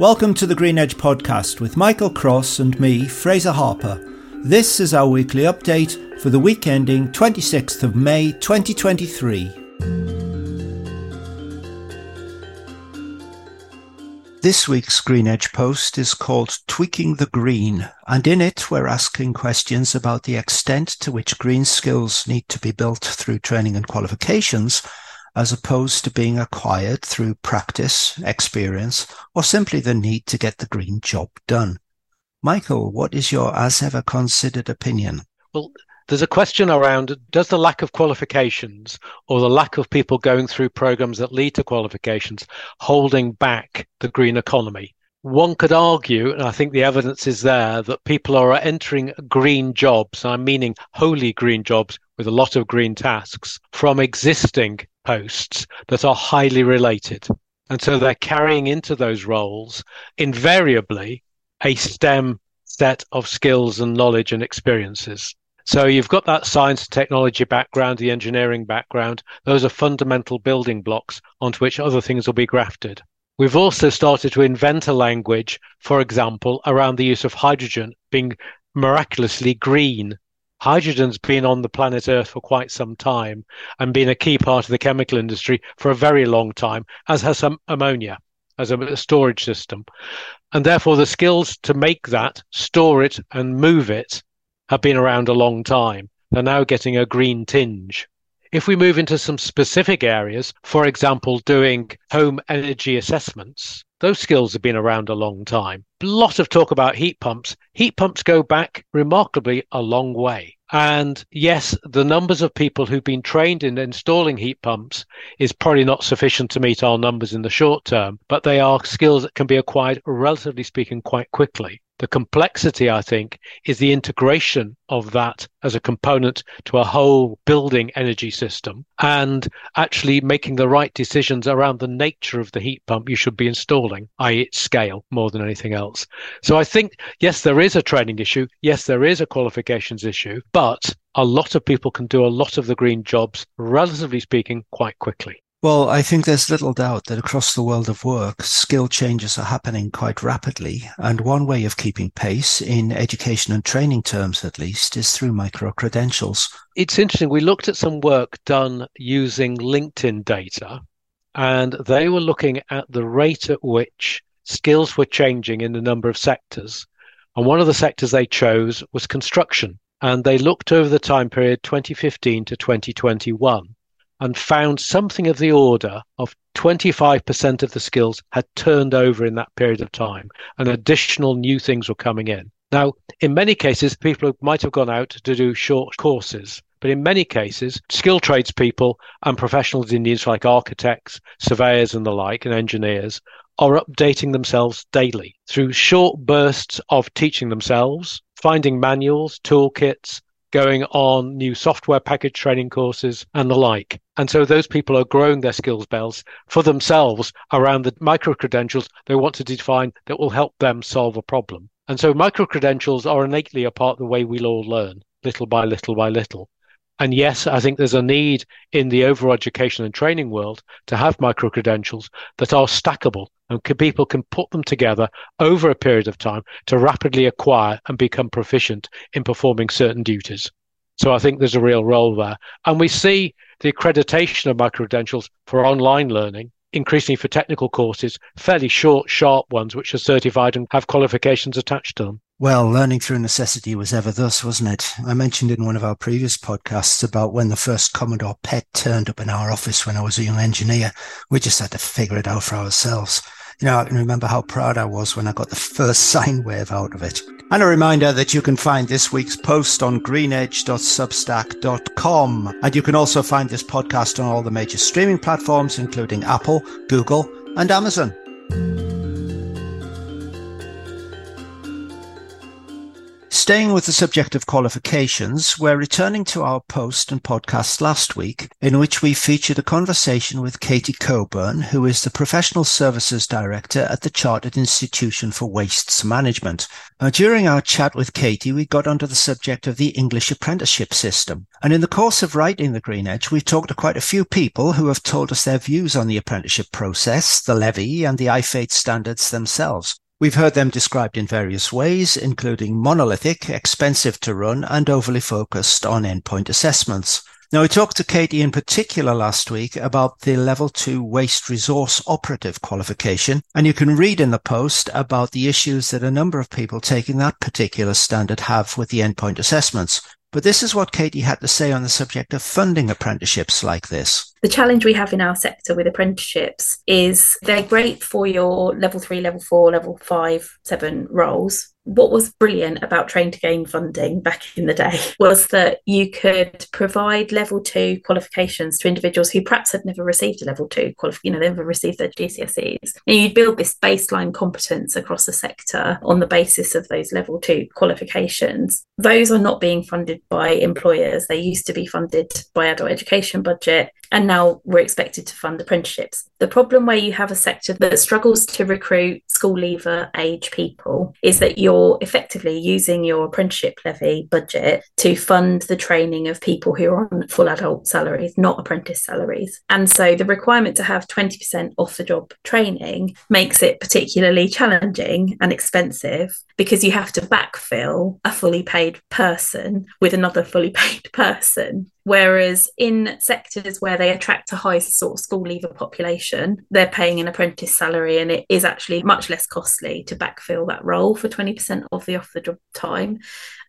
Welcome to the Green Edge podcast with Michael Cross and me, Fraser Harper. This is our weekly update for the week ending 26th of May 2023. This week's Green Edge post is called Tweaking the Green, and in it we're asking questions about the extent to which green skills need to be built through training and qualifications as opposed to being acquired through practice, experience, or simply the need to get the green job done. Michael, what is your as ever considered opinion? Well, there's a question around does the lack of qualifications or the lack of people going through programs that lead to qualifications holding back the green economy? One could argue, and I think the evidence is there, that people are entering green jobs, I'm meaning wholly green jobs with a lot of green tasks, from existing posts that are highly related. And so they're carrying into those roles invariably a STEM set of skills and knowledge and experiences. So you've got that science and technology background, the engineering background. Those are fundamental building blocks onto which other things will be grafted. We've also started to invent a language, for example, around the use of hydrogen being miraculously green hydrogen's been on the planet Earth for quite some time and been a key part of the chemical industry for a very long time, as has some ammonia as a storage system. And therefore, the skills to make that, store it, and move it have been around a long time. They're now getting a green tinge. If we move into some specific areas, for example, doing home energy assessments, those skills have been around a long time. A lot of talk about heat pumps. Heat pumps go back remarkably a long way. And yes, the numbers of people who've been trained in installing heat pumps is probably not sufficient to meet our numbers in the short term, but they are skills that can be acquired, relatively speaking, quite quickly. The complexity, I think, is the integration of that as a component to a whole building energy system and actually making the right decisions around the nature of the heat pump you should be installing, i.e., its scale more than anything else. So I think, yes, there is a training issue. Yes, there is a qualifications issue, but a lot of people can do a lot of the green jobs, relatively speaking, quite quickly. Well, I think there's little doubt that across the world of work, skill changes are happening quite rapidly. And one way of keeping pace, in education and training terms at least, is through micro credentials. It's interesting. We looked at some work done using LinkedIn data, and they were looking at the rate at which skills were changing in a number of sectors. And one of the sectors they chose was construction. And they looked over the time period 2015 to 2021 and found something of the order of 25% of the skills had turned over in that period of time and additional new things were coming in. Now, in many cases, people might have gone out to do short courses, but in many cases, skilled tradespeople and professionals in needs like architects, surveyors, and the like, and engineers are updating themselves daily through short bursts of teaching themselves, finding manuals, toolkits, going on new software package training courses and the like. And so those people are growing their skills bells for themselves around the micro credentials they want to define that will help them solve a problem. And so micro credentials are innately a part of the way we'll all learn, little by little by little. And yes, I think there's a need in the overall education and training world to have micro credentials that are stackable and can, people can put them together over a period of time to rapidly acquire and become proficient in performing certain duties. So I think there's a real role there. And we see the accreditation of micro credentials for online learning increasingly for technical courses, fairly short, sharp ones, which are certified and have qualifications attached to them. Well, learning through necessity was ever thus, wasn't it? I mentioned in one of our previous podcasts about when the first Commodore PET turned up in our office when I was a young engineer. We just had to figure it out for ourselves. You know, I can remember how proud I was when I got the first sine wave out of it. And a reminder that you can find this week's post on greenedge.substack.com. And you can also find this podcast on all the major streaming platforms, including Apple, Google, and Amazon. Staying with the subject of qualifications, we're returning to our post and podcast last week, in which we featured a conversation with Katie Coburn, who is the Professional Services Director at the Chartered Institution for Wastes Management. Now, during our chat with Katie, we got onto the subject of the English apprenticeship system. And in the course of writing The Green Edge, we've talked to quite a few people who have told us their views on the apprenticeship process, the levy, and the IFATE standards themselves. We've heard them described in various ways, including monolithic, expensive to run, and overly focused on endpoint assessments. Now, we talked to Katie in particular last week about the level two waste resource operative qualification. And you can read in the post about the issues that a number of people taking that particular standard have with the endpoint assessments. But this is what Katie had to say on the subject of funding apprenticeships like this. The challenge we have in our sector with apprenticeships is they're great for your level three, level four, level five, seven roles what was brilliant about Train to Gain funding back in the day was that you could provide level two qualifications to individuals who perhaps had never received a level two qualification, you know, never received their GCSEs. And you'd build this baseline competence across the sector on the basis of those level two qualifications. Those are not being funded by employers. They used to be funded by adult education budget and now we're expected to fund apprenticeships. The problem where you have a sector that struggles to recruit school leaver age people is that you're effectively using your apprenticeship levy budget to fund the training of people who are on full adult salaries, not apprentice salaries. And so the requirement to have 20% off the job training makes it particularly challenging and expensive because you have to backfill a fully paid person with another fully paid person Whereas in sectors where they attract a high sort of school leaver population, they're paying an apprentice salary and it is actually much less costly to backfill that role for 20% of the off the job time.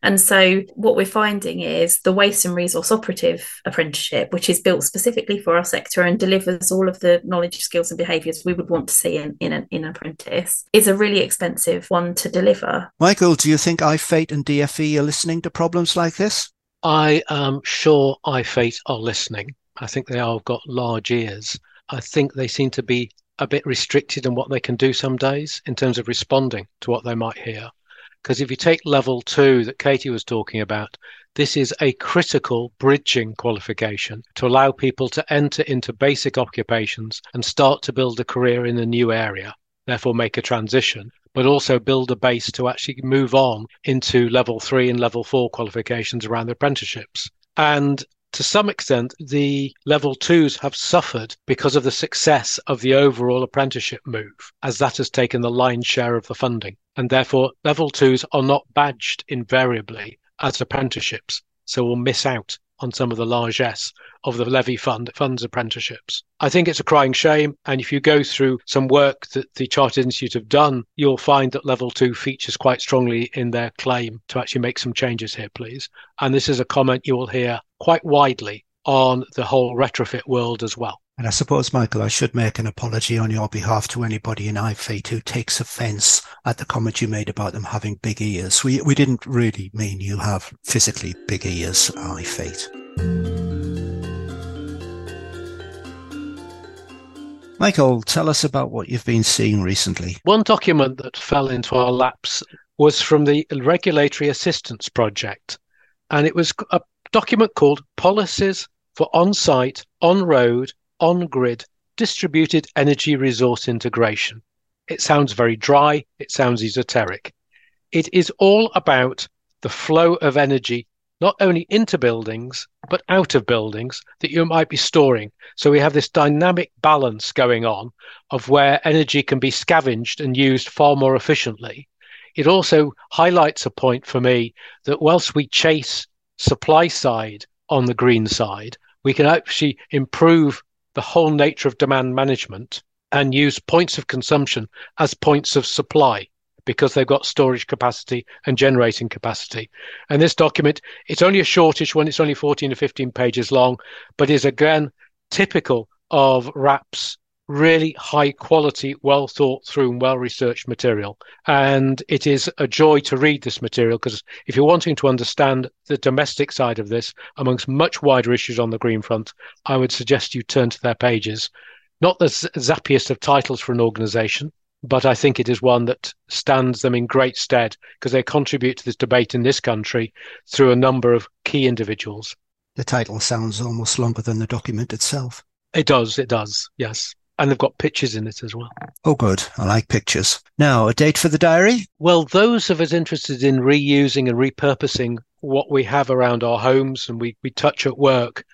And so what we're finding is the waste and resource operative apprenticeship, which is built specifically for our sector and delivers all of the knowledge, skills and behaviours we would want to see in, in an in apprentice, is a really expensive one to deliver. Michael, do you think IFATE and DFE are listening to problems like this? I am sure IFATE are listening. I think they are got large ears. I think they seem to be a bit restricted in what they can do some days in terms of responding to what they might hear. Because if you take level two that Katie was talking about, this is a critical bridging qualification to allow people to enter into basic occupations and start to build a career in a new area, therefore make a transition but also build a base to actually move on into level three and level four qualifications around the apprenticeships. And to some extent, the level twos have suffered because of the success of the overall apprenticeship move, as that has taken the lion's share of the funding. And therefore, level twos are not badged invariably as apprenticeships, so will miss out on some of the largesse of the levy fund funds apprenticeships. I think it's a crying shame. And if you go through some work that the Chartered Institute have done, you'll find that level two features quite strongly in their claim to actually make some changes here, please. And this is a comment you will hear quite widely on the whole retrofit world as well. And I suppose, Michael, I should make an apology on your behalf to anybody in IFATE who takes offence at the comment you made about them having big ears. We, we didn't really mean you have physically big ears, IFATE. Michael, tell us about what you've been seeing recently. One document that fell into our laps was from the Regulatory Assistance Project, and it was a document called Policies for On Site, On Road, on grid distributed energy resource integration. It sounds very dry, it sounds esoteric. It is all about the flow of energy, not only into buildings, but out of buildings that you might be storing. So we have this dynamic balance going on of where energy can be scavenged and used far more efficiently. It also highlights a point for me that whilst we chase supply side on the green side, we can actually improve the whole nature of demand management and use points of consumption as points of supply because they've got storage capacity and generating capacity. And this document, it's only a shortish one, it's only 14 or 15 pages long, but is again typical of RAP's really high quality, well thought through and well researched material. And it is a joy to read this material because if you're wanting to understand the domestic side of this amongst much wider issues on the Green Front, I would suggest you turn to their pages. Not the zappiest of titles for an organization, but I think it is one that stands them in great stead because they contribute to this debate in this country through a number of key individuals. The title sounds almost longer than the document itself. It does, it does, yes. And they've got pictures in it as well. Oh, good. I like pictures. Now, a date for the diary? Well, those of us interested in reusing and repurposing what we have around our homes and we, we touch at work,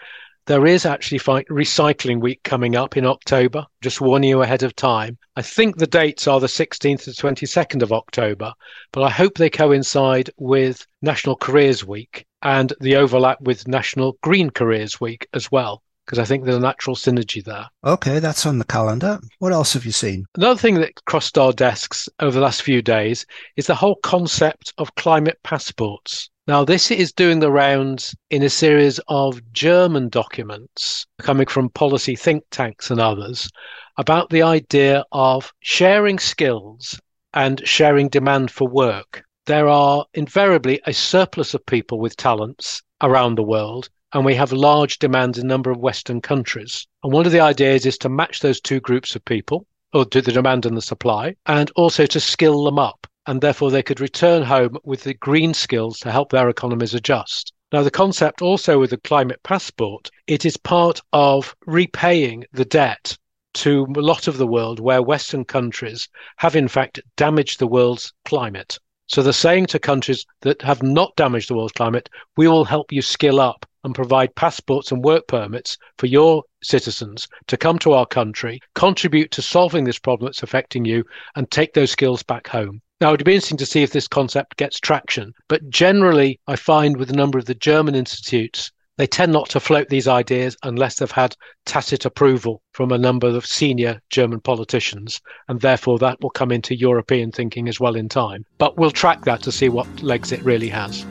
there is actually recycling week coming up in October, just warn you ahead of time. I think the dates are the 16th to 22nd of October, but I hope they coincide with National Careers Week and the overlap with National Green Careers Week as well because I think there's a natural synergy there. Okay, that's on the calendar. What else have you seen? Another thing that crossed our desks over the last few days is the whole concept of climate passports. Now, this is doing the rounds in a series of German documents coming from policy think tanks and others about the idea of sharing skills and sharing demand for work. There are invariably a surplus of people with talents around the world and we have large demands in a number of Western countries. And one of the ideas is to match those two groups of people, or to the demand and the supply, and also to skill them up. And therefore, they could return home with the green skills to help their economies adjust. Now, the concept also with the climate passport, it is part of repaying the debt to a lot of the world where Western countries have, in fact, damaged the world's climate. So they're saying to countries that have not damaged the world's climate, we will help you skill up and provide passports and work permits for your citizens to come to our country, contribute to solving this problem that's affecting you, and take those skills back home. Now, it'd be interesting to see if this concept gets traction. But generally, I find with a number of the German institutes, they tend not to float these ideas unless they've had tacit approval from a number of senior German politicians. And therefore, that will come into European thinking as well in time. But we'll track that to see what legs it really has.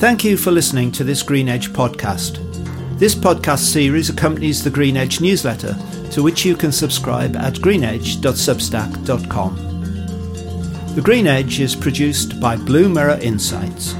Thank you for listening to this Green Edge podcast. This podcast series accompanies the Green Edge newsletter, to which you can subscribe at greenedge.substack.com. The Green Edge is produced by Blue Mirror Insights.